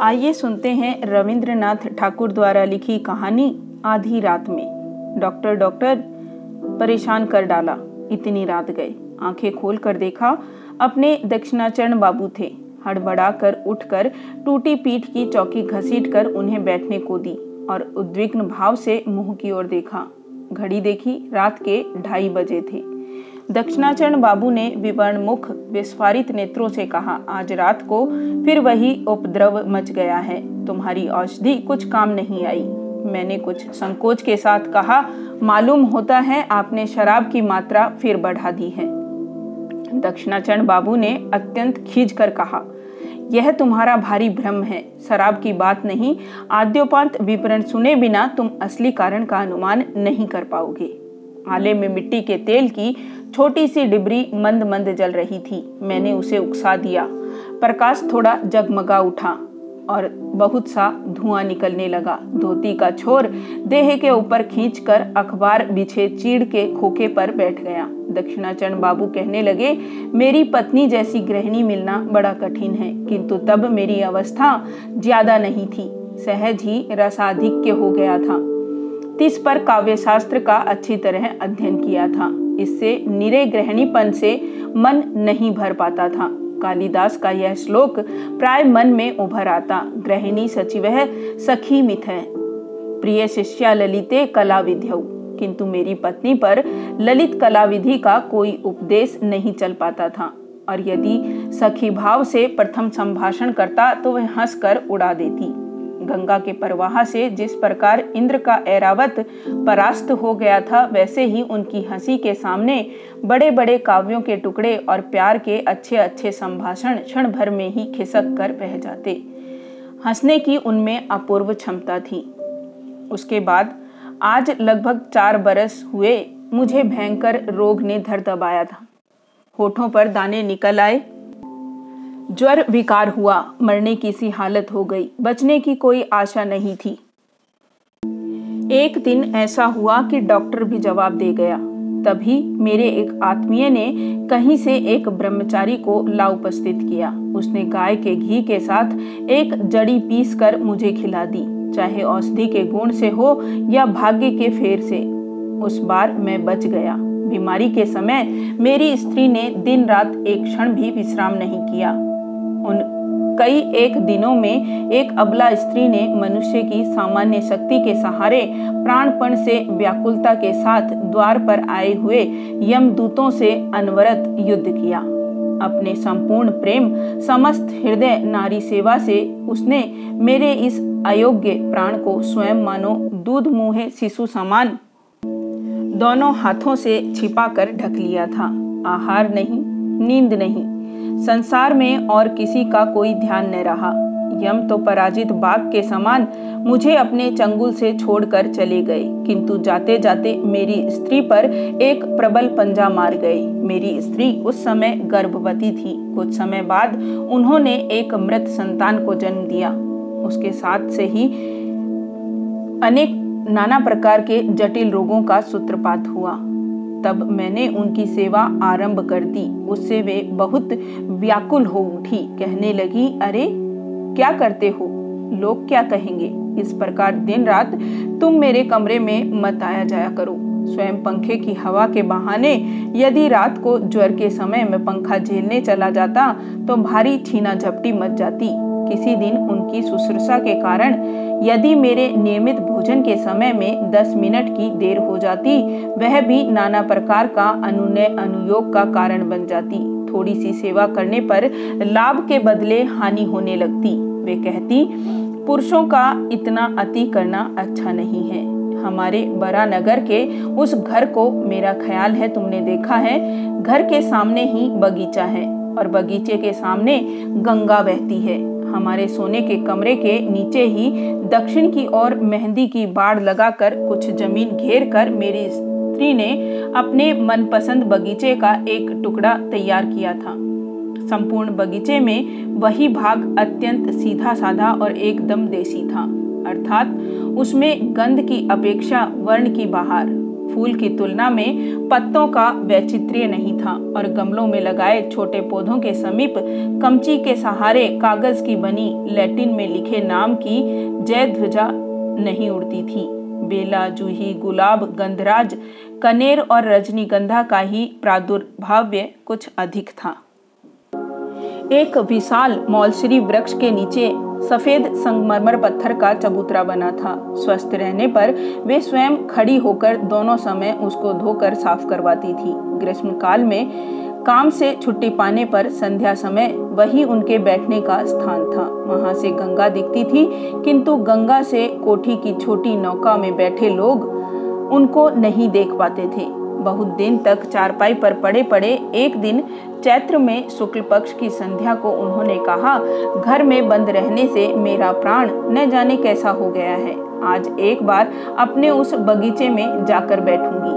आइए सुनते हैं रविंद्रनाथ ठाकुर द्वारा लिखी कहानी आधी रात में। डॉक्टर डॉक्टर, परेशान कर डाला। इतनी रात गए आँखें खोल कर देखा, अपने दक्षिणाचरण बाबू थे। हड़बड़ा कर उठकर टूटी पीठ की चौकी घसीट कर उन्हें बैठने को दी और उद्विग्न भाव से मुँह की ओर देखा। घड़ी देखी, रात के ढाई बजे थे। दक्षिणाचरण बाबू ने विवर्ण मुख विस्फारित नेत्रों से कहा, आज रात को फिर वही उपद्रव मच गया है। तुम्हारी औषधि कुछ काम नहीं आई। मैंने कुछ संकोच के साथ कहा, मालूम होता है आपने शराब की मात्रा फिर बढ़ा दी है। दक्षिणाचरण बाबू ने अत्यंत खींच कर कहा, यह तुम्हारा भारी भ्रम है। शराब की बात नहीं, आद्योपांत विवरण सुने बिना तुम असली कारण का अनुमान नहीं कर पाओगे। आले में मिट्टी के तेल की छोटी सी डिबरी मंद मंद जल रही थी। मैंने उसे उकसा दिया। प्रकाश थोड़ा जगमगा उठा और बहुत सा धुआँ निकलने लगा। धोती का छोर देह के ऊपर खींचकर अखबार बिछे चीड़ के खोखे पर बैठ गया। दक्षिणाचरण बाबू कहने लगे, मेरी पत्नी जैसी गृहिणी मिलना बड़ा कठिन है, किंतु तब मेरी अवस्था ज़्यादा नहीं थी। सहज ही रसाधिक्य हो गया था। तिस पर काव्यशास्त्र का अच्छी तरह अध्ययन किया था। इससे निरे ग्रहणीपन से मन नहीं भर पाता था। कालिदास का यह श्लोक प्राय मन में उभर आता। ग्रहिणी सचिव सखी मिथ है। प्रिय शिष्या ललिते कला विध्यौ किंतु मेरी पत्नी पर ललित कला विधि का कोई उपदेश नहीं चल पाता था। और यदि सखी भाव से प्रथम संभाषण करता तो वह हंसकर उड़ा देती। गंगा के प्रवाह से जिस प्रकार इंद्र का ऐरावत परास्त हो गया था, वैसे ही उनकी हँसी के सामने बड़े बड़े काव्यों के टुकड़े और प्यार के अच्छे अच्छे संभाषण क्षण भर में ही खिसक कर बह जाते। हंसने की उनमें अपूर्व क्षमता थी। उसके बाद आज लगभग चार बरस हुए, मुझे भयंकर रोग ने धर दबाया था। होठों पर दाने निकल आए ज्वर विकार हुआ, मरने की सी हालत हो गई, बचने की कोई आशा नहीं थी। एक दिन ऐसा हुआ कि डॉक्टर भी जवाब दे गया। तभी मेरे एक आत्मीय ने कहीं से एक ब्रह्मचारी को ला उपस्थित किया। उसने गाय के घी के साथ एक जड़ी पीस कर मुझे खिला दी, चाहे औषधि के गुण से हो या भाग्य के फेर से। उस बार मैं बच गया। बीमारी के समय मेरी स्त्री ने दिन रात एक क्षण भी विश्राम नहीं किया। उन कई एक दिनों में एक अबला स्त्री ने मनुष्य की सामान्य शक्ति के सहारे प्राणपण से व्याकुलता के साथ द्वार पर आए हुए यमदूतों से अनवरत युद्ध किया। अपने संपूर्ण प्रेम, समस्त हृदय नारी सेवा से उसने मेरे इस अयोग्य प्राण को स्वयं मानो दूध, मुहे, शिशु समान दोनों हाथों से छिपा कर ढक लिया था। आहार नहीं, नींद नहीं संसार में और किसी का कोई ध्यान न रहा। यम तो पराजित बाघ के समान मुझे अपने चंगुल से छोड़कर चले गए, किंतु जाते जाते मेरी स्त्री पर एक प्रबल पंजा मार गए। मेरी स्त्री उस समय गर्भवती थी। कुछ समय बाद उन्होंने एक मृत संतान को जन्म दिया। उसके साथ से ही अनेक नाना प्रकार के जटिल रोगों का सूत्रपात हुआ। तब मैंने उनकी सेवा आरंभ कर दी। उससे वे बहुत व्याकुल हो उठी। कहने लगी, अरे, क्या करते हो? लोग क्या कहेंगे? इस प्रकार दिन रात तुम मेरे कमरे में मत आया जाया करो। स्वयं पंखे की हवा के बहाने यदि रात को ज्वर के समय में पंखा झेलने चला जाता तो भारी छीना झपटी मच जाती। किसी दिन उनकी शुश्रूषा के कारण यदि मेरे नियमित भोजन के समय में 10 मिनट की देर हो जाती, वह भी नाना प्रकार का अनुनय अनुयोग का कारण बन जाती। थोड़ी सी सेवा करने पर लाभ के बदले हानि होने लगती। वे कहती, पुरुषों का इतना अति करना अच्छा नहीं है। हमारे बड़ा नगर के उस घर को मेरा ख्याल है तुमने देखा है। घर के सामने ही बगीचा है और बगीचे के सामने गंगा बहती है। हमारे सोने के कमरे के नीचे ही दक्षिण की ओर मेहंदी की बाढ़ लगाकर कुछ ज़मीन घेर कर मेरी स्त्री ने अपने मनपसंद बगीचे का एक टुकड़ा तैयार किया था। संपूर्ण बगीचे में वही भाग अत्यंत सीधा साधा और एकदम देसी था, अर्थात उसमें गंध की अपेक्षा वर्ण की बाहर। फूल की तुलना में पत्तों का वैचित्र्य नहीं था और गमलों में लगाए छोटे पौधों के समीप कमची के सहारे कागज़ की बनी लैटिन में लिखे नाम की जय ध्वजा नहीं उड़ती थी। बेला, जूही, गुलाब, गंधराज, कनेर और रजनीगंधा का ही प्रादुर्भाव्य कुछ अधिक था। एक विशाल मौलश्री वृक्ष के नीचे सफ़ेद संगमरमर पत्थर का चबूतरा बना था। स्वस्थ रहने पर वे स्वयं खड़ी होकर दोनों समय उसको धोकर साफ़ करवाती थी। ग्रीष्म काल में काम से छुट्टी पाने पर संध्या समय वही उनके बैठने का स्थान था। वहाँ से गंगा दिखती थी, किंतु गंगा से कोठी की छोटी नौका में बैठे लोग उनको नहीं देख पाते थे। बहुत दिन तक चारपाई पर पड़े पड़े एक दिन चैत्र में शुक्ल पक्ष की संध्या को उन्होंने कहा, घर में बंद रहने से मेरा प्राण न जाने कैसा हो गया है। आज एक बार अपने उस बगीचे में जाकर बैठूँगी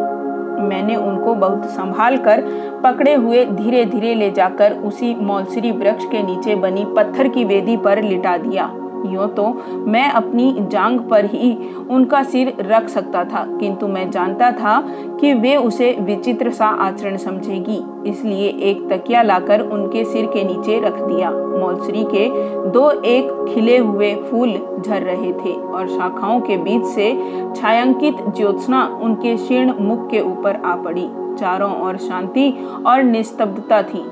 मैंने उनको बहुत संभाल कर पकड़े हुए धीरे धीरे ले जाकर उसी मौलसरी वृक्ष के नीचे बनी पत्थर की वेदी पर लिटा दिया। यूँ तो मैं अपनी जांग पर ही उनका सिर रख सकता था, किंतु मैं जानता था कि वे उसे विचित्र सा आचरण समझेगी, इसलिए एक तकिया लाकर उनके सिर के नीचे रख दिया। मौलसरी के दो एक खिले हुए फूल झर रहे थे और शाखाओं के बीच से छायांकित ज्योत्सना उनके शीर्ण मुख के ऊपर आ पड़ी। चारों ओर शांति और निस्तब्धता थी।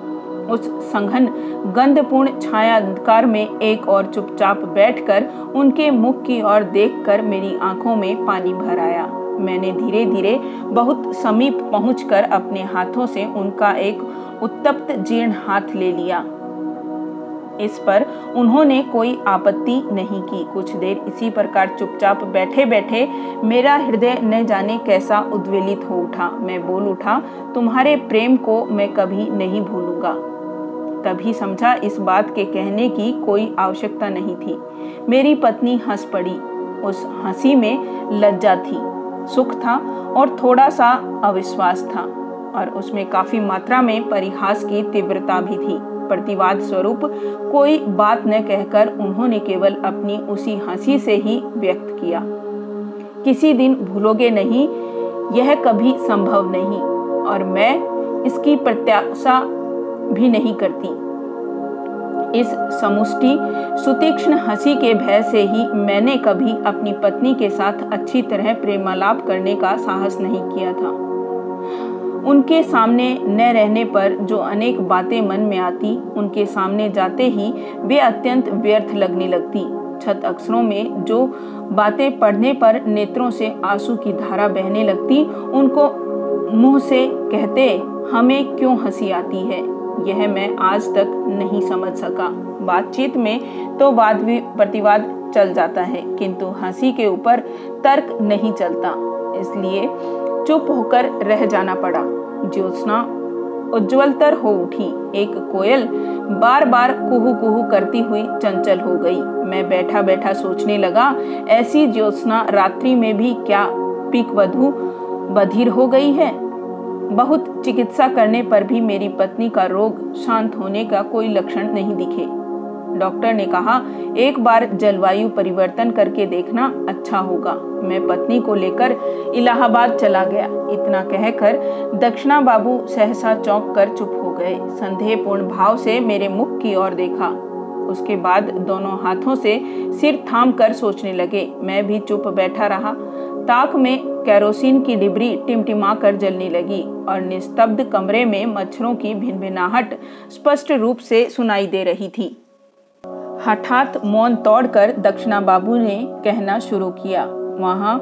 उस संघन गंधपूर्ण छाया अंधकार में एक और चुपचाप बैठकर उनके मुख की ओर देखकर मेरी आँखों में पानी भर आया। मैंने धीरे धीरे बहुत समीप पहुंचकर अपने हाथों से उनका एक उत्तप्त जीर्ण हाथ ले लिया। इस पर उन्होंने कोई आपत्ति नहीं की। कुछ देर इसी प्रकार चुपचाप बैठे बैठे मेरा हृदय न जाने कैसा उद्वेलित हो उठा। मैं बोल उठा, तुम्हारे प्रेम को मैं कभी नहीं भूलूँगा। तभी समझा इस बात के कहने की कोई आवश्यकता नहीं थी। मेरी पत्नी हंस पड़ी। उस हँसी में लज्जा थी। सुख था और थोड़ा सा अविश्वास था और उसमें काफ़ी मात्रा में परिहास की तीव्रता भी थी। प्रतिवाद स्वरूप कोई बात न कहकर उन्होंने केवल अपनी उसी हँसी से ही व्यक्त किया। किसी दिन भूलोगे नहीं, यह कभी संभव नहीं, और मैं इसकी प्रत्याशा भी नहीं करती। इस समुष्टि, सुतीक्ष्ण हँसी के भय से ही मैंने कभी अपनी पत्नी के साथ अच्छी तरह प्रेमालाप करने का साहस नहीं किया था। उनके सामने न रहने पर जो अनेक बातें मन में आती, उनके सामने जाते ही वे अत्यंत व्यर्थ लगने लगती। छत अक्षरों में जो बातें पढ़ने पर नेत्रों से आँसू की धारा बहने लगती, उनको मुँह से कहते, हमें क्यों हँसी आती है? यह मैं आज तक नहीं समझ सका। बातचीत में तो वाद भी, प्रतिवाद चल जाता है, किंतु हँसी के ऊपर तर्क नहीं चलता। इसलिए चुप होकर रह जाना पड़ा। ज्योत्सना उज्जवलतर हो उठी। एक कोयल बार बार कुहू कुहू करती हुई चंचल हो गई। मैं बैठा बैठा सोचने लगा, ऐसी ज्योत्सना रात्रि में भी क्या पीक वधु बधिर हो गई है? बहुत चिकित्सा करने पर भी मेरी पत्नी का रोग शांत होने का कोई लक्षण नहीं दिखे। डॉक्टर ने कहा, एक बार जलवायु परिवर्तन करके देखना अच्छा होगा। मैं पत्नी को लेकर इलाहाबाद चला गया। इतना कहकर दक्षिणा बाबू सहसा चौंक कर चुप हो गए। संदेहपूर्ण भाव से मेरे मुख की ओर देखा। उसके बाद दोनों हाथों से सिर थाम कर सोचने लगे। मैं भी चुप बैठा रहा। ताक में कैरोसिन की डिबरी टिमटिमा कर जलने लगी और निस्तब्ध कमरे में मच्छरों की भिनभिनाहट स्पष्ट रूप से सुनाई दे रही थी। हठात मौन तोड़कर दक्षिणा बाबू ने कहना शुरू किया। वहाँ,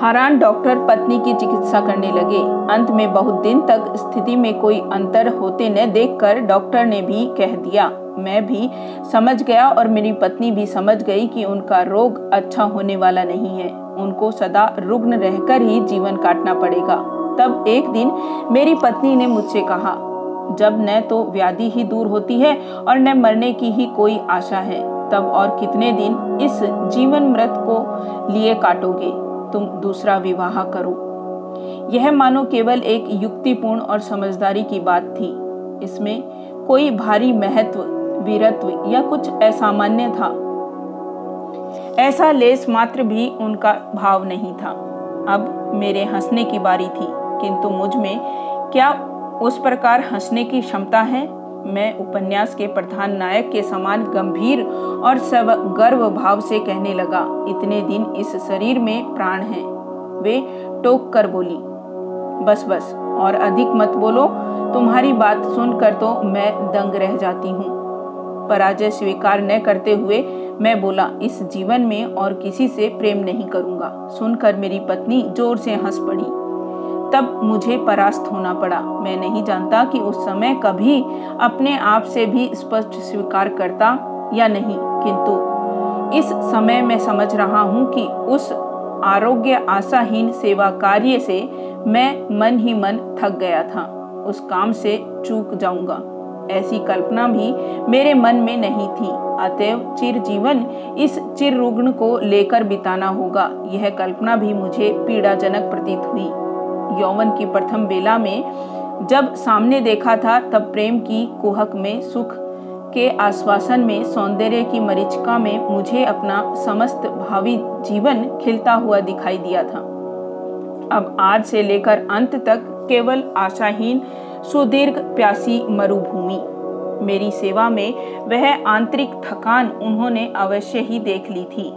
हरान डॉक्टर पत्नी की चिकित्सा करने लगे। अंत में बहुत दिन तक स्थिति में कोई अंतर होते न देखकर डॉक्टर ने भी कह दिया, मैं भी समझ गया और मेरी पत्नी भी समझ गई कि उनका रोग अच्छा होने वाला नहीं है। उनको सदा रुग्ण रहकर ही जीवन काटना पड़ेगा। तब एक दिन मेरी पत्नी ने मुझसे कहा जब न तो व्याधि ही दूर होती है और न मरने की ही कोई आशा है। तब और कितने दिन इस जीवन मृत को लिए काटोगे? तुम दूसरा विवाह करो। यह मानो केवल एक युक्तिपूर्ण और समझदारी की बात थी। इसमें कोई भारी महत्व, वीरत्व या कुछ असामान्य था। ऐसा लेस मात्र भी उनका भाव नहीं था। अब मेरे हंसने की बारी थी, किंतु मुझमें क्या उस प्रकार हंसने की क्षमता है। मैं उपन्यास के प्रधान नायक के समान गंभीर और सब गर्व भाव से कहने लगा, इतने दिन इस शरीर में प्राण है। वे टोक कर बोली, बस बस, और अधिक मत बोलो। तुम्हारी बात सुनकर तो मैं दंग रह जाती हूँ। पराजय स्वीकार न करते हुए मैं बोला, इस जीवन में और किसी से प्रेम नहीं करूँगा। सुनकर मेरी पत्नी ज़ोर से हंस पड़ी। तब मुझे परास्त होना पड़ा। मैं नहीं जानता कि उस समय कभी अपने आप से भी स्पष्ट स्वीकार करता या नहीं, किंतु इस समय मैं समझ रहा हूँ कि उस आरोग्य आशाहीन सेवा कार्य से मैं मन ही मन थक गया था। उस काम से चूक जाऊँगा। ऐसी कल्पना भी मेरे मन में नहीं थी। अतएव चिर जीवन इस चिर रुग्ण को लेकर बिताना होगा। यह कल्पना भी मुझे पीड़ाजनक प्रतीत हुई। यौवन की प्रथम बेला में जब सामने देखा था, तब प्रेम की कुहक में, सुख के आश्वासन में, सौंदर्य की मरीचिका में मुझे अपना समस्त भावी जीवन खिलता हुआ दिखाई दिया था। अब आज से लेकर अंत तक केवल आशाहीन, सुदीर्घ, प्यासी मरुभूमि। मेरी सेवा में वह आंतरिक थकान उन्होंने अवश्य ही देख ली थी।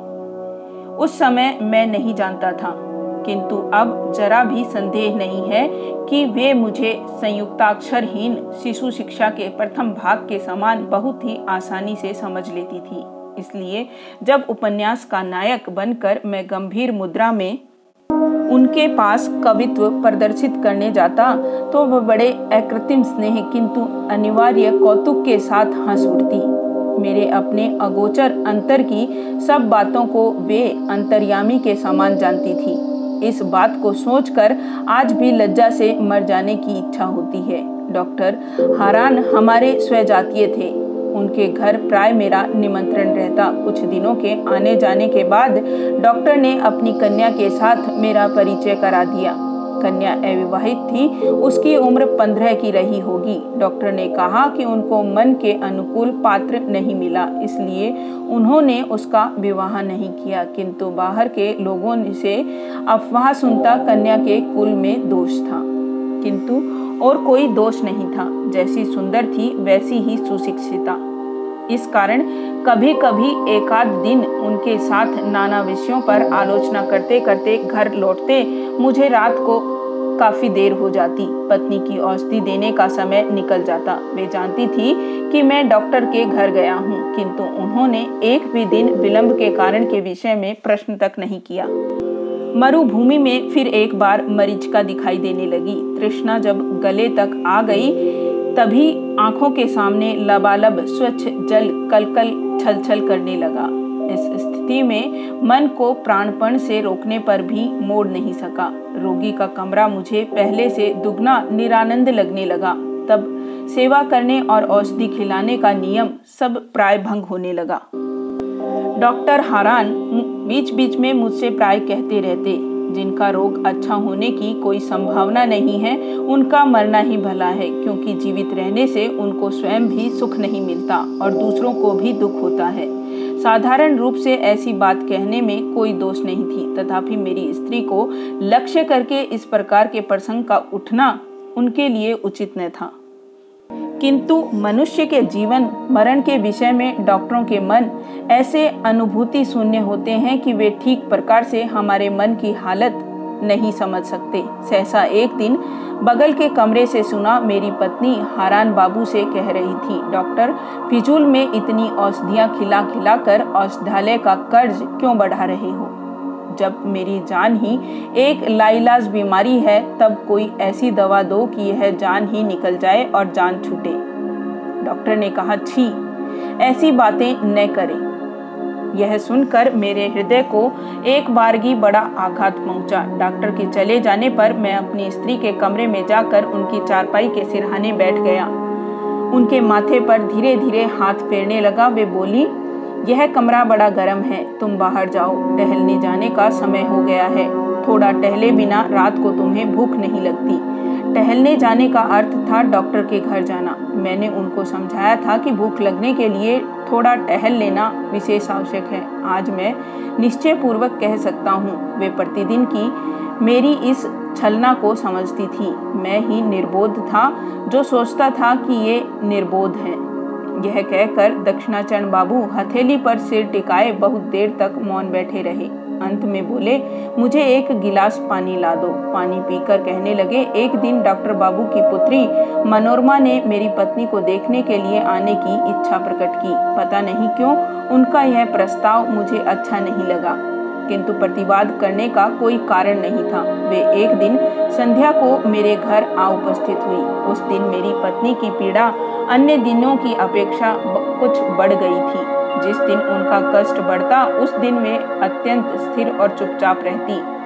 उस समय मैं नहीं जानता था। किंतु अब जरा भी संदेह नहीं है कि वे मुझे संयुक्ताक्षरहीन शिशु शिक्षा के प्रथम भाग के समान बहुत ही आसानी से समझ लेती थी। इसलिए जब उपन्यास का नायक बनकर मैं गंभीर मुद्रा में उनके पास कवित्व प्रदर्शित करने जाता तो वह बड़े अकृत्रिम स्नेह किंतु अनिवार्य कौतुक के साथ हंस उठती। मेरे अपने अगोचर अंतर की सब बातों को वे अंतर्यामी के समान जानती थी। इस बात को सोचकर आज भी लज्जा से मर जाने की इच्छा होती है। डॉक्टर हारान हमारे स्वजातीय थे। उनके घर प्राय मेरा निमंत्रण रहता। कुछ दिनों के आने जाने के बाद डॉक्टर ने अपनी कन्या के साथ मेरा परिचय करा दिया। कन्या अविवाहित थी, उसकी उम्र पंद्रह की रही होगी। डॉक्टर ने कहा कि उनको मन के अनुकूल पात्र नहीं मिला, इसलिए उन्होंने उसका विवाह नहीं किया। किंतु बाहर के लोगों से अफवाह सुनता कन्या के कुल में दोष था। किंतु और कोई दोष नहीं था, जैसी सुंदर थी वैसी ही सुशिक्षिता। इस कारण कभी कभी एकाध दिन उनके साथ नाना विषयों पर आलोचना करते करते घर लौटते मुझे रात को काफ़ी देर हो जाती। पत्नी की औषधि देने का समय निकल जाता। वे जानती थी कि मैं डॉक्टर के घर गया हूँ, किंतु उन्होंने एक भी दिन विलंब के कारण के विषय में प्रश्न तक नहीं किया। मरुभूमि में फिर एक बार मरीचिका दिखाई देने लगी। तृष्णा जब गले तक आ गई, तभी आँखों के सामने लबालब स्वच्छ जल कलकल छल छल करने लगा। इस स्थिति में मन को प्राणपण से रोकने पर भी मोड़ नहीं सका। रोगी का कमरा मुझे पहले से दुगना निरानंद लगने लगा। तब सेवा करने और औषधि खिलाने का नियम सब प्राय भंग होने लगा। डॉक्टर हारान बीच बीच में मुझसे प्राय कहते रहते, जिनका रोग अच्छा होने की कोई संभावना नहीं है, उनका मरना ही भला है, क्योंकि जीवित रहने से उनको स्वयं भी सुख नहीं मिलता और दूसरों को भी दुख होता है। साधारण रूप से ऐसी बात कहने में कोई दोष नहीं थी। तथापि मेरी स्त्री को लक्ष्य करके इस प्रकार के प्रसंग का उठना उनके लिए उचित न था। किंतु मनुष्य के जीवन, मरण के विषय में डॉक्टरों के मन ऐसे अनुभूति शून्य होते हैं कि वे ठीक प्रकार से हमारे मन की हालत नहीं समझ सकते। सहसा एक दिन बगल के कमरे से सुना मेरी पत्नी हारान बाबू से कह रही थी, डॉक्टर, फिजूल में इतनी औषधियाँ खिला खिला कर औषधालय का कर्ज क्यों बढ़ा रहे हो? जब मेरी जान ही एक लाइलाज बीमारी है, तब कोई ऐसी दवा दो कि यह जान ही निकल जाए और जान छूटे। डॉक्टर ने कहा, छी, ऐसी बातें न करें। यह सुनकर मेरे हृदय को एक बारगी बड़ा आघात पहुँचा। डॉक्टर के चले जाने पर मैं अपनी स्त्री के कमरे में जाकर उनकी चारपाई के सिरहाने बैठ गया। उनके माथे पर धीरे धीरे हाथ फेरने लगा। वे बोली, यह कमरा बड़ा गर्म है, तुम बाहर जाओ। टहलने जाने का समय हो गया है। थोड़ा टहले बिना रात को तुम्हें भूख नहीं लगती। टहलने जाने का अर्थ था डॉक्टर के घर जाना। मैंने उनको समझाया था कि भूख लगने के लिए थोड़ा टहल लेना विशेष आवश्यक है। आज मैं निश्चय पूर्वक कह सकता हूँ, वे प्रतिदिन की मेरी इस छलना को समझती थी। मैं ही निर्बोध था, जो सोचता था कि ये निर्बोध है। यह कहकर दक्षिणाचरण बाबू हथेली पर सिर टिकाए बहुत देर तक मौन बैठे रहे। अंत में बोले, मुझे एक गिलास पानी ला दो। पानी पीकर कहने लगे, एक दिन डॉक्टर बाबू की पुत्री मनोरमा ने मेरी पत्नी को देखने के लिए आने की इच्छा प्रकट की। पता नहीं क्यों, उनका यह प्रस्ताव मुझे अच्छा नहीं लगा। किंतु प्रतिवाद करने का कोई कारण नहीं था। वे एक दिन संध्या को मेरे घर आ उपस्थित हुई। उस दिन मेरी पत्नी की पीड़ा अन्य दिनों की अपेक्षा कुछ बढ़ गई थी। जिस दिन उनका कष्ट बढ़ता, उस दिन में अत्यंत स्थिर और चुपचाप रहती।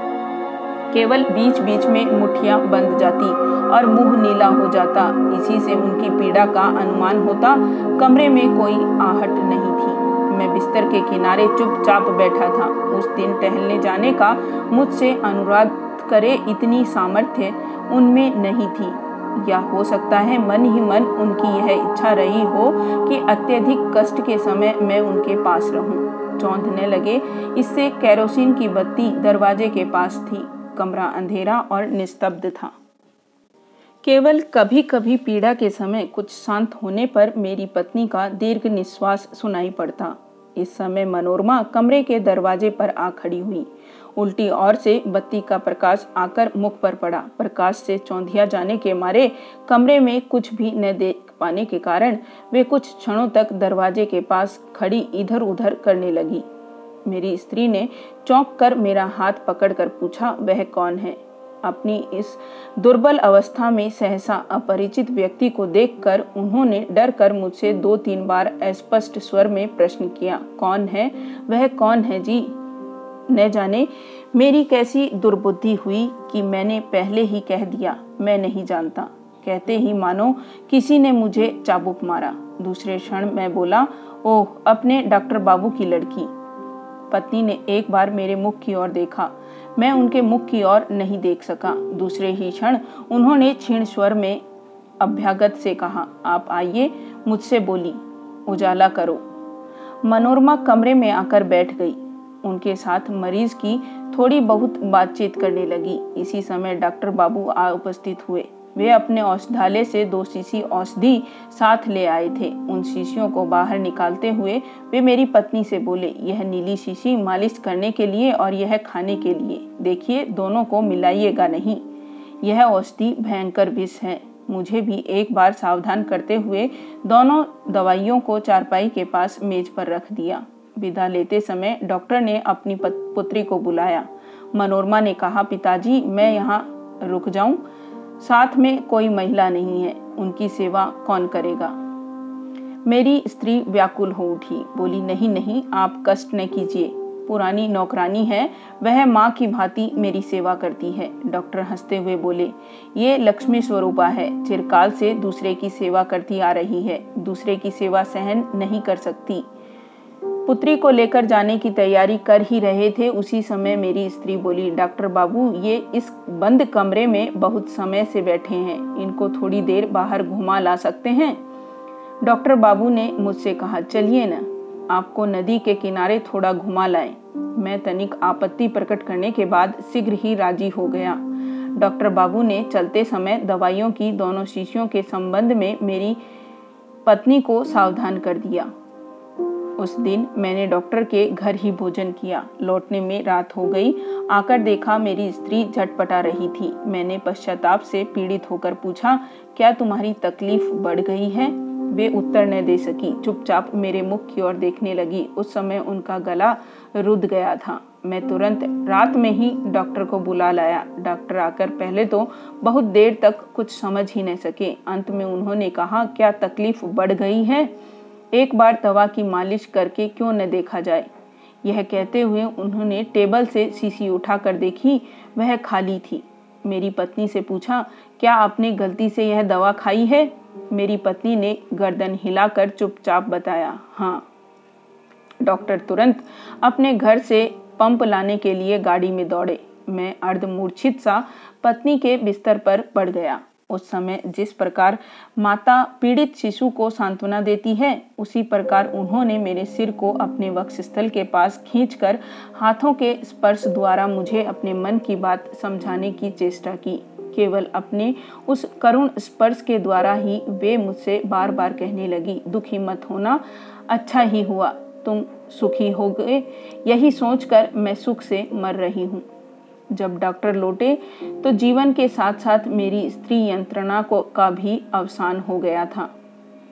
केवल बीच बीच में मुठियाँ बंद जाती और मुँह नीला हो जाता। इसी से उनकी पीड़ा का अनुमान होता। कमरे में कोई आहट नहीं थी। मैं बिस्तर के किनारे चुपचाप बैठा था। उस दिन टहलने जाने का मुझसे अनुराग करे इतनी सामर्थ्य उनमें नहीं थी। या हो सकता है, मन ही मन उनकी यह इच्छा रही हो कि अत्यधिक कष्ट के समय मैं उनके पास रहूँ। चौंधने लगे। इससे कैरोसिन की बत्ती दरवाजे के पास थी। कमरा अंधेरा और निस्तब्ध था। केवल कभी कभी पीड़ा के समय कुछ शांत होने पर मेरी पत्नी का दीर्घ निश्वास सुनाई पड़ता। इस समय मनोरमा कमरे के दरवाजे पर आ खड़ी हुई। उल्टी ओर से बत्ती का प्रकाश आकर मुख पर पड़ा। प्रकाश से चौंधिया जाने के मारे कमरे में कुछ भी न देख पाने के कारण वे कुछ क्षणों तक दरवाजे के पास खड़ी इधर उधर करने लगी। मेरी स्त्री ने चौंक कर मेरा हाथ पकड़कर पूछा, वह कौन है? अपनी इस दुर्बल अवस्था में सहसा अपरिचित व्यक्ति को देखकर उन्होंने डर कर मुझसे दो तीन बार अस्पष्ट स्वर में प्रश्न किया, कौन है? वह कौन है जी? न जाने मेरी कैसी दुर्बुद्धि हुई कि मैंने पहले ही कह दिया, मैं नहीं जानता। कहते ही मानो किसी ने मुझे चाबुक मारा। दूसरे क्षण मैं बोला, ओह, अपने डॉक्टर बाबू की लड़की। पत्नी ने एक बार मेरे मुख की ओर देखा। मैं उनके मुख की ओर नहीं देख सका। दूसरे ही क्षण उन्होंने क्षीण स्वर में अभ्यागत से कहा, आप आइए, मुझसे बोली, उजाला करो। मनोरमा कमरे में आकर बैठ गई। उनके साथ मरीज़ की थोड़ी बहुत बातचीत करने लगी। इसी समय डॉक्टर बाबू आ उपस्थित हुए। वे अपने औषधालय से दो शीशी औषधि साथ ले आए थे। उन शीशियों को बाहर निकालते हुए वे मेरी पत्नी से बोले, यह नीली शीशी मालिश करने के लिए और यह खाने के लिए। देखिए, दोनों को मिलाइएगा नहीं। यह औषधि भयंकर विष है। मुझे भी एक बार सावधान करते हुए दोनों दवाइयों को चारपाई के पास मेज पर रख दिया। विदा लेते समय डॉक्टर ने अपनी पुत्री को बुलाया। मनोरमा ने कहा, पिताजी, मैं यहाँ रुक जाऊँ। साथ में कोई महिला नहीं है। उनकी सेवा कौन करेगा? मेरी स्त्री व्याकुल हो उठी। बोली, नहीं नहीं, आप कष्ट न कीजिए। पुरानी नौकरानी है। वह माँ की भांति मेरी सेवा करती है। डॉक्टर हँसते हुए बोले, ये लक्ष्मी स्वरूपा है। चिरकाल से दूसरे की सेवा करती आ रही है। दूसरे की सेवा सहन नहीं कर सकती। पुत्री को लेकर जाने की तैयारी कर ही रहे थे। उसी समय मेरी स्त्री बोली, डॉक्टर बाबू, ये इस बंद कमरे में बहुत समय से बैठे हैं। इनको थोड़ी देर बाहर घुमा ला सकते हैं? डॉक्टर बाबू ने मुझसे कहा, चलिए ना, आपको नदी के किनारे थोड़ा घुमा लाए। मैं तनिक आपत्ति प्रकट करने के बाद शीघ्र ही राज़ी हो गया। डॉक्टर बाबू ने चलते समय दवाइयों की दोनों शीशियों के संबंध में मेरी पत्नी को सावधान कर दिया। उस दिन मैंने डॉक्टर के घर ही भोजन किया। लौटने में रात हो गई। आकर देखा मेरी स्त्री झटपटा रही थी। मैंने पश्चाताप से पीड़ित होकर पूछा, क्या तुम्हारी तकलीफ़ बढ़ गई है? वे उत्तर न दे सकी। चुपचाप मेरे मुख की ओर देखने लगी। उस समय उनका गला रुद गया था। मैं तुरंत रात में ही डॉक्टर को बुला लाया। डॉक्टर आकर पहले तो बहुत देर तक कुछ समझ ही नहीं सके। अंत में उन्होंने कहा, क्या तकलीफ़ बढ़ गई है? एक बार तवा की मालिश करके क्यों न देखा जाए? यह कहते हुए उन्होंने टेबल से शीशी उठाकर देखी, वह खाली थी। मेरी पत्नी से पूछा, क्या आपने गलती से यह दवा खाई है? मेरी पत्नी ने गर्दन हिलाकर चुपचाप बताया हाँ। डॉक्टर तुरंत अपने घर से पंप लाने के लिए गाड़ी में दौड़े। मैं अर्धमूर्छित सा पत्नी के बिस्तर पर पड़ गया। उस समय जिस प्रकार माता पीड़ित शिशु को सांत्वना देती है, उसी प्रकार उन्होंने मेरे सिर को अपने वक्षस्थल के पास खींचकर हाथों के स्पर्श द्वारा मुझे अपने मन की बात समझाने की चेष्टा की। केवल अपने उस करुण स्पर्श के द्वारा ही वे मुझसे बार बार कहने लगी, दुखी मत होना अच्छा ही हुआ, तुम सुखी हो गए। यही सोचकर मैं सुख से मर रही हूँ। जब डॉक्टर लौटे तो जीवन के साथ साथ मेरी स्त्री यंत्रणा को, का भी अवसान हो गया था।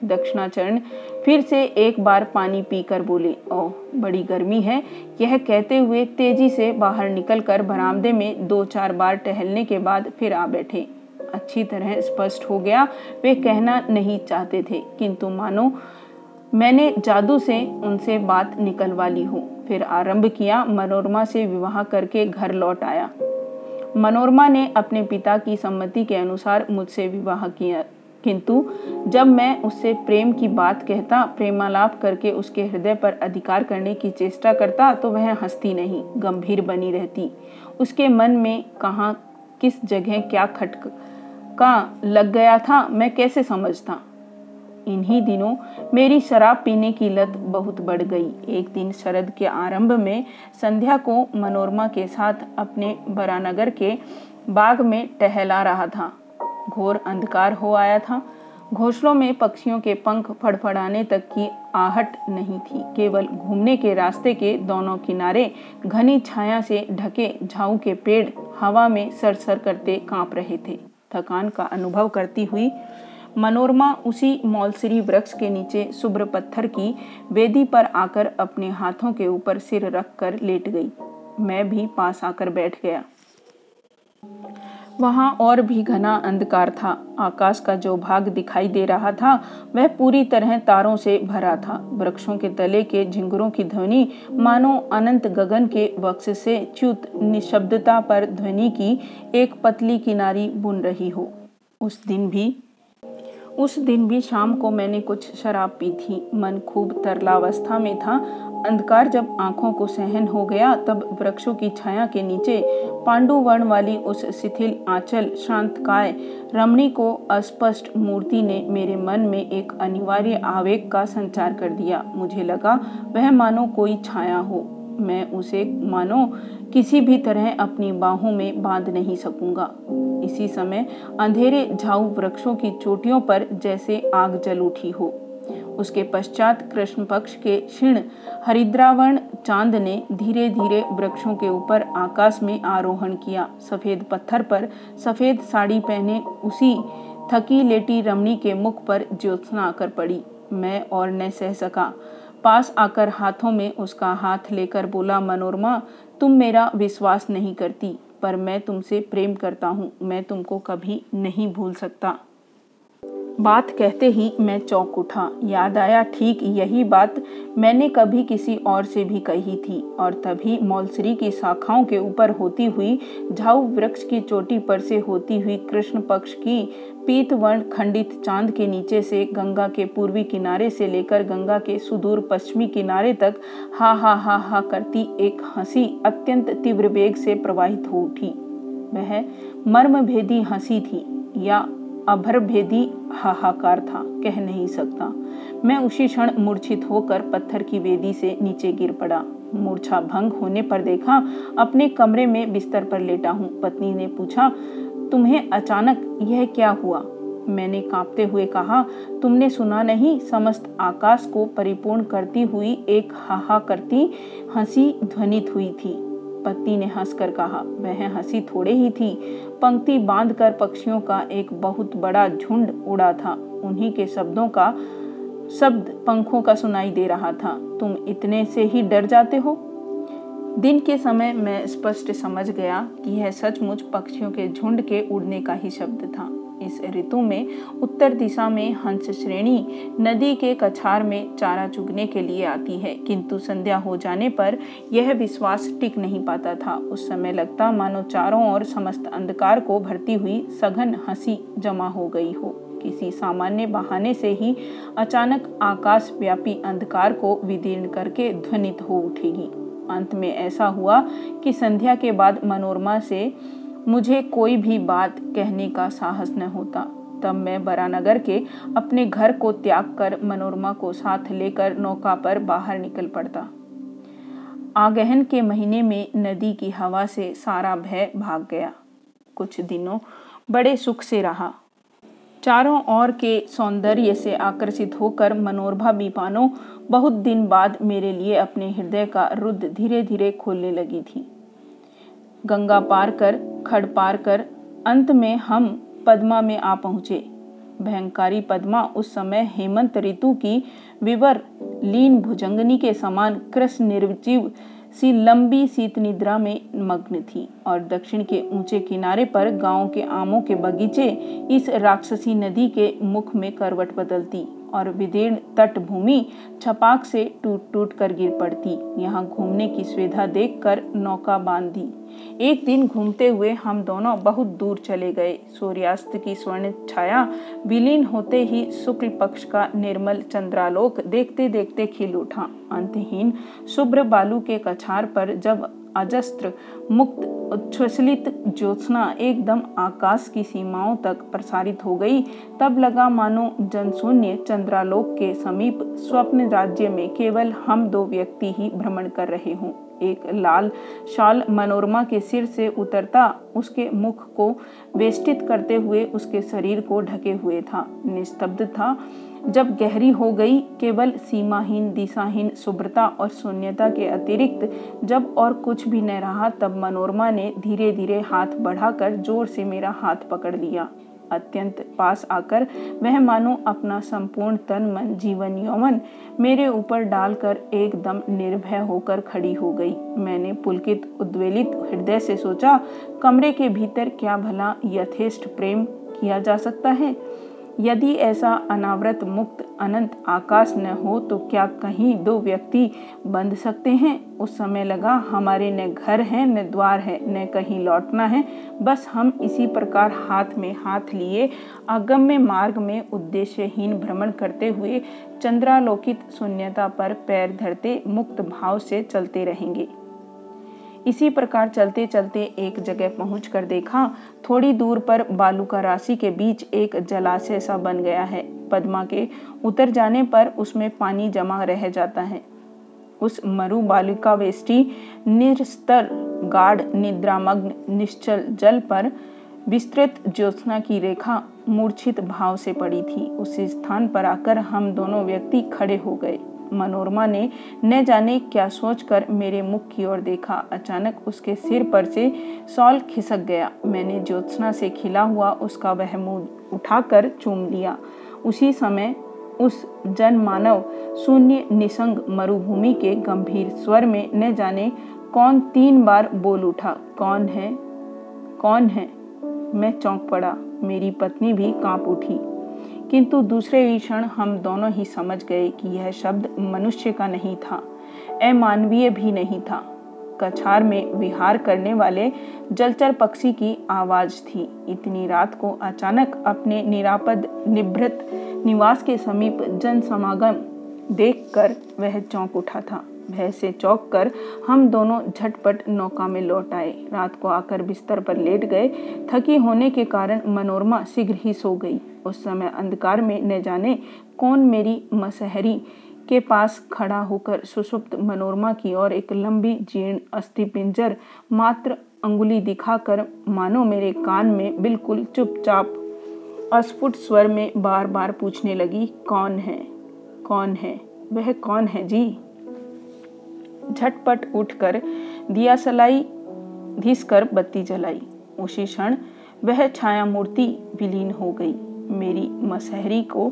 दक्षिणाचरण फिर से एक बार पानी पीकर बोले, ओह, बड़ी गर्मी है। यह कहते हुए तेज़ी से बाहर निकलकर बरामदे में दो चार बार टहलने के बाद फिर आ बैठे। अच्छी तरह स्पष्ट हो गया, वे कहना नहीं चाहते थे, किंतु मानो, मैंने जादू से उनसे बात निकलवा ली हो। फिर आरंभ किया, मनोरमा से विवाह करके घर लौट आया। मनोरमा ने अपने पिता की सम्मति के अनुसार मुझसे विवाह किया, किंतु जब मैं उससे प्रेम की बात कहता, प्रेमालाप करके उसके हृदय पर अधिकार करने की चेष्टा करता तो वह हंसती नहीं, गंभीर बनी रहती। उसके मन में कहा, किस जगह क्या खटक लग गया था, मैं कैसे समझता? इन्हीं दिनों मेरी शराब पीने की लत बहुत बढ़ गई। एक दिन शरद के आरंभ में संध्या को मनोरमा के साथ अपने बरानगर के बाग में टहला रहा था। घोर अंधकार हो आया था। घोसलों में पक्षियों के पंख फड़फड़ाने तक की आहट नहीं थी। केवल घूमने के रास्ते के दोनों किनारे घनी छाया से ढके झाऊ के पेड़ हवा में सरसर करते काँप रहे थे। थकान का अनुभव करती हुई मनोरमा उसी मौलसरी वृक्ष के नीचे शुभ्र पत्थर की वेदी पर आकर अपने हाथों के ऊपर सिर रख कर लेट गई। मैं भी पास आकर बैठ गया। वहाँ और भी घना अंधकार था। आकाश का जो भाग दिखाई दे रहा था, वह पूरी तरह तारों से भरा था। वृक्षों के तले के झिंगुरों की ध्वनि मानो अनंत गगन के वक्ष से च्युत निशब्दता पर ध्वनि की एक पतली किनारी बुन रही हो। उस दिन भी उस दिन भी शाम को मैंने कुछ शराब पी थी। मन खूब तरलावस्था में था। अंधकार जब आँखों को सहन हो गया, तब वृक्षों की छाया के नीचे पांडु वर्ण वाली उस शिथिल आंचल शांत काय रमणी को अस्पष्ट मूर्ति ने मेरे मन में एक अनिवार्य आवेग का संचार कर दिया। मुझे लगा, वह मानो कोई छाया हो। मैं उसे मानो किसी भी तरह अपनी बाहों में बाँध नहीं सकूँगा। इसी समय अंधेरे झाऊ वृक्षों की चोटियों पर जैसे आग जल उठी हो। उसके पश्चात कृष्ण पक्ष के क्षीण हरिद्रावण चाँद ने धीरे धीरे वृक्षों के ऊपर आकाश में आरोहण किया। सफ़ेद पत्थर पर सफ़ेद साड़ी पहने उसी थकी लेटी रमणी के मुख पर ज्योत्सना आकर पड़ी। मैं और न सह सका। पास आकर हाथों में उसका हाथ लेकर बोला, मनोरमा, तुम मेरा विश्वास नहीं करती, पर मैं तुमसे प्रेम करता हूँ। मैं तुमको कभी नहीं भूल सकता। बात कहते ही मैं चौंक उठा। याद आया, ठीक यही बात मैंने कभी किसी और से भी कही थी और तभी मौलसरी की शाखाओं के ऊपर होती हुई, झाऊ वृक्ष की चोटी पर से होती हुई कृष्ण पक्ष की पीत वर्ण खंडित चाँद के नीचे से गंगा के पूर्वी किनारे से लेकर गंगा के सुदूर पश्चिमी किनारे तक हा हा हा हा करती एक हँसी अत्यंत तीव्र वेग से प्रवाहित हो उठी। वह मर्म भेदी हँसी थी या अभरभेदी हाहाकार था, कह नहीं सकता। मैं उसी क्षण मूर्छित होकर पत्थर की वेदी से नीचे गिर पड़ा। मूर्छा भंग होने पर देखा, अपने कमरे में बिस्तर पर लेटा हूँ। पत्नी ने पूछा, तुम्हें अचानक यह क्या हुआ? मैंने कांपते हुए कहा, तुमने सुना नहीं, समस्त आकाश को परिपूर्ण करती हुई एक हाहा करती हँसी ध्वनित हुई थी। पति ने हंसकर कहा, वह हँसी थोड़े ही थी। पंक्ति बांधकर पक्षियों का एक बहुत बड़ा झुंड उड़ा था। उन्हीं के शब्दों का, शब्द पंखों का सुनाई दे रहा था। तुम इतने से ही डर जाते हो? दिन के समय मैं स्पष्ट समझ गया कि यह सचमुच पक्षियों के झुंड के उड़ने का ही शब्द था। इस ऋतु में उत्तर दिशा में हंस श्रेणी नदी के कछार में चारा चुगने के लिए आती है। किंतु संध्या हो जाने पर यह विश्वास टिक नहीं पाता था। उस समय लगता मानो चारों ओर समस्त अंधकार को भरती हुई सघन हँसी जमा हो गई हो। किसी सामान्य बहाने से ही अचानक आकाश व्यापी अंधकार को विदीर्ण करके ध्वनित हो उठेगी। अंत में ऐसा हुआ कि संध्या के बाद मनोरमा से मुझे कोई भी बात कहने का साहस न होता। तब मैं बरानगर के अपने घर को त्याग कर मनोरमा को साथ लेकर नौका पर बाहर निकल पड़ता। आगहन के महीने में नदी की हवा से सारा भय भाग गया। कुछ दिनों बड़े सुख से रहा। चारों ओर के सौंदर्य से आकर्षित होकर मनोरभा बीपानो बहुत दिन बाद मेरे लिए अपने हृदय का रुद्ध धीरे धीरे खोलने लगी थी। गंगा पार कर, खड़ पार कर, अंत में हम पद्मा में आ पहुँचे। भयंकारी पद्मा उस समय हेमंत ऋतु की विवर लीन भुजंगनी के समान कृष्ण निर्जीव सी लंबी शीत निद्रा में मग्न थी और दक्षिण के ऊँचे किनारे पर गाँव के आमों के बगीचे इस राक्षसी नदी के मुख में करवट बदलती। और विदीर्ण तट भूमि छपाक से टूट टूट कर गिर पड़ती। यहाँ घूमने की सुविधा देखकर नौका बाँध। दी एक दिन घूमते हुए हम दोनों बहुत दूर चले गए। सूर्यास्त की स्वर्ण छाया, विलीन होते ही शुक्ल पक्ष का निर्मल चंद्रालोक देखते देखते खिल उठा। अंतहीन शुभ्र बालू के कछार पर जब अजस्त्र, मुक्त, उच्छ्वसित ज्योत्सना एकदम आकाश की सीमाओं तक प्रसारित हो गई। तब लगा, मानो जनशून्य चंद्रालोक के समीप स्वप्न राज्य में केवल हम दो व्यक्ति ही भ्रमण कर रहे हों। एक लाल शाल मनोरमा के सिर से उतरता, उसके मुख को वेष्टित करते हुए उसके शरीर को ढके हुए था। निस्तब्ध था। जब गहरी हो गई, केवल सीमाहीन, दिशाहीन, शुभ्रता और शून्यता के अतिरिक्त जब और कुछ भी न रहा, तब मनोरमा ने धीरे धीरे हाथ बढ़ाकर ज़ोर से मेरा हाथ पकड़ लिया। अत्यंत पास आकर वह मानो अपना संपूर्ण तन मन जीवन, यौवन मेरे ऊपर डालकर एकदम निर्भय होकर खड़ी हो गई। मैंने पुलकित, उद्वेलित हृदय से सोचा, कमरे के भीतर क्या भला यथेष्ट प्रेम किया जा सकता है? यदि ऐसा अनावृत मुक्त अनंत आकाश न हो तो क्या कहीं दो व्यक्ति बंध सकते हैं? उस समय लगा, हमारे न घर है, न द्वार है, न कहीं लौटना है। बस हम इसी प्रकार हाथ में हाथ लिए अगम्य मार्ग में उद्देश्यहीन भ्रमण करते हुए चंद्रालोकित शून्यता पर पैर धरते मुक्त भाव से चलते रहेंगे। इसी प्रकार चलते चलते एक जगह पहुँच कर देखा, थोड़ी दूर पर बालू का राशि के बीच एक जलाशय सा बन गया है। पद्मा के उतर जाने पर उसमें पानी जमा रह जाता है। उस मरु बालिका वेष्टि निस्तर गाढ़, निद्रामग्न, निश्चल जल पर विस्तृत ज्योत्सना की रेखा मूर्छित भाव से पड़ी थी। उस स्थान पर आकर हम दोनों व्यक्ति खड़े हो गए। मनोरमा ने न जाने क्या सोचकर मेरे मुख की ओर देखा। अचानक उसके सिर पर से सॉल खिसक गया। मैंने ज्योत्सना से खिला हुआ उसका वह मुँह उठाकर चूम लिया। उसी समय उस जन मानव शून्य निसंग मरुभूमि के गंभीर स्वर में न जाने कौन तीन बार बोल उठा, कौन है? कौन है? मैं चौंक पड़ा। मेरी पत्नी भी काँप उठी। किंतु दूसरे ही क्षण हम दोनों ही समझ गए कि यह शब्द मनुष्य का नहीं था, अमानवीय भी नहीं था। कछार में विहार करने वाले जलचर पक्षी की आवाज़ थी। इतनी रात को अचानक अपने निरापद, निभृत निवास के समीप जन समागम देखकर वह चौंक उठा था। भय से चौक कर हम दोनों झटपट नौका में लौट आए। रात को आकर बिस्तर पर लेट गए। थकी होने के कारण मनोरमा शीघ्र ही सो गई। उस समय अंधकार में न जाने कौन मेरी मसहरी के पास खड़ा होकर सुसुप्त मनोरमा की ओर एक लंबी जीर्ण अस्थि पिंजर मात्र अंगुली दिखाकर, मानो मेरे कान में बिल्कुल चुपचाप अस्फुट स्वर में बार बार पूछने लगी, कौन है? कौन है? वह कौन है जी? झटपट उठकर दिया सलाई घिस कर बत्ती जलाई। उसी क्षण वह छाया मूर्ति विलीन हो गई। मेरी मसहरी को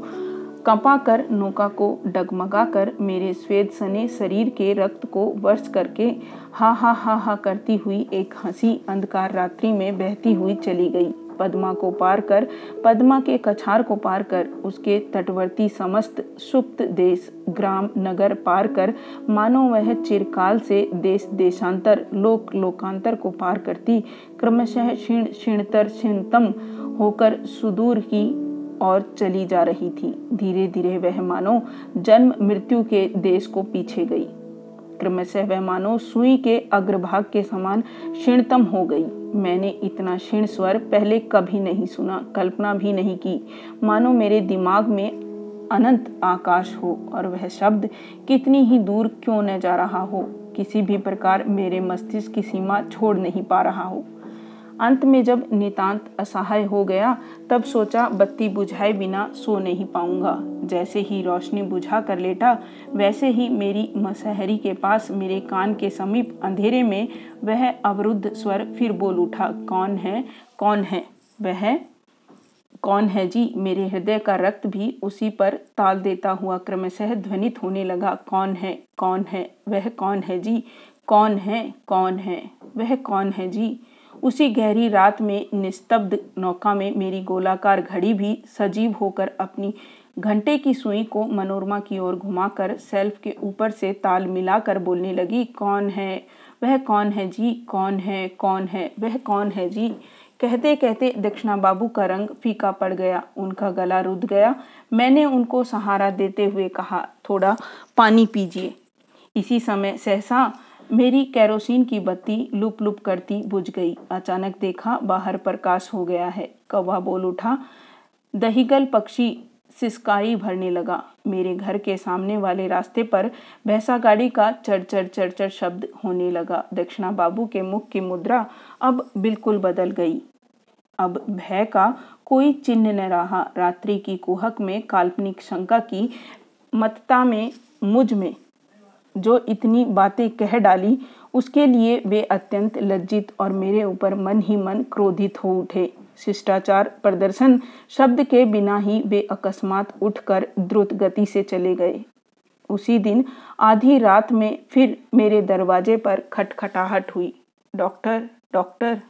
कंपा कर नौका को डगमगा कर मेरे स्वेद सने शरीर के रक्त को वर्ष करके हा हा हा हा करती हुई एक हँसी अंधकार रात्रि में बहती हुई चली गई। पद्मा को पार कर पद्मा के कछार को पार कर उसके तटवर्ती समस्त सुप्त देश ग्राम नगर पार कर मानो वह चिरकाल से देश देशांतर, लोक लोकांतर को पार करती, क्रमशः क्षीण क्षीणतर क्षीणतम होकर सुदूर की और चली जा रही थी। धीरे धीरे वह मानो जन्म मृत्यु के देश को पीछे गई। क्रमशः वह मानो सुई के अग्रभाग के समान क्षीणतम हो गई। मैंने इतना क्षीण स्वर पहले कभी नहीं सुना, कल्पना भी नहीं की। मानो मेरे दिमाग में अनंत आकाश हो और वह शब्द कितनी ही दूर क्यों न जा रहा हो, किसी भी प्रकार मेरे मस्तिष्क की सीमा छोड़ नहीं पा रहा हो। अंत में जब नितांत असहाय हो गया, तब सोचा बत्ती बुझाए बिना सो नहीं पाऊँगा। जैसे ही रोशनी बुझा कर लेटा, वैसे ही मेरी मसहरी के पास मेरे कान के समीप अंधेरे में वह अवरुद्ध स्वर फिर बोल उठा, कौन है? कौन है? वह? कौन है जी? मेरे हृदय का रक्त भी उसी पर ताल देता हुआ क्रमशः ध्वनित होने लगा, कौन है? कौन है? वह कौन है जी? कौन है? कौन है? वह कौन है जी? उसी गहरी रात में निस्तब्ध नौका में मेरी गोलाकार घड़ी भी सजीव होकर अपनी घंटे की सुई को मनोरमा की ओर घुमाकर सेल्फ के ऊपर से ताल मिलाकर बोलने लगी, कौन है? वह कौन है जी? कौन है? कौन है? वह कौन है जी? कहते कहते दक्षिणा बाबू का रंग फीका पड़ गया, उनका गला रुद गया। मैंने उनको सहारा देते हुए कहा, थोड़ा पानी पीजिए। इसी समय सहसा मेरी कैरोसिन की बत्ती लुप लुप करती बुझ गई। अचानक देखा, बाहर प्रकाश हो गया है। कौवा बोल उठा, दहीगल पक्षी सिसकाई भरने लगा। मेरे घर के सामने वाले रास्ते पर भैंसा गाड़ी का चढ़ चढ़ शब्द होने लगा। दक्षिणा बाबू के मुख की मुद्रा अब बिल्कुल बदल गई। अब भय का कोई चिन्ह न रहा। रात्रि की कुहक में काल्पनिक शंका की मतता में, मुझमें जो इतनी बातें कह डाली, उसके लिए वे अत्यंत लज्जित और मेरे ऊपर मन ही मन क्रोधित हो उठे। शिष्टाचार, प्रदर्शन, शब्द के बिना ही वे अकस्मात उठकर द्रुत गति से चले गए। उसी दिन आधी रात में फिर मेरे दरवाजे पर खटखटाहट हुई। Doctor doctor.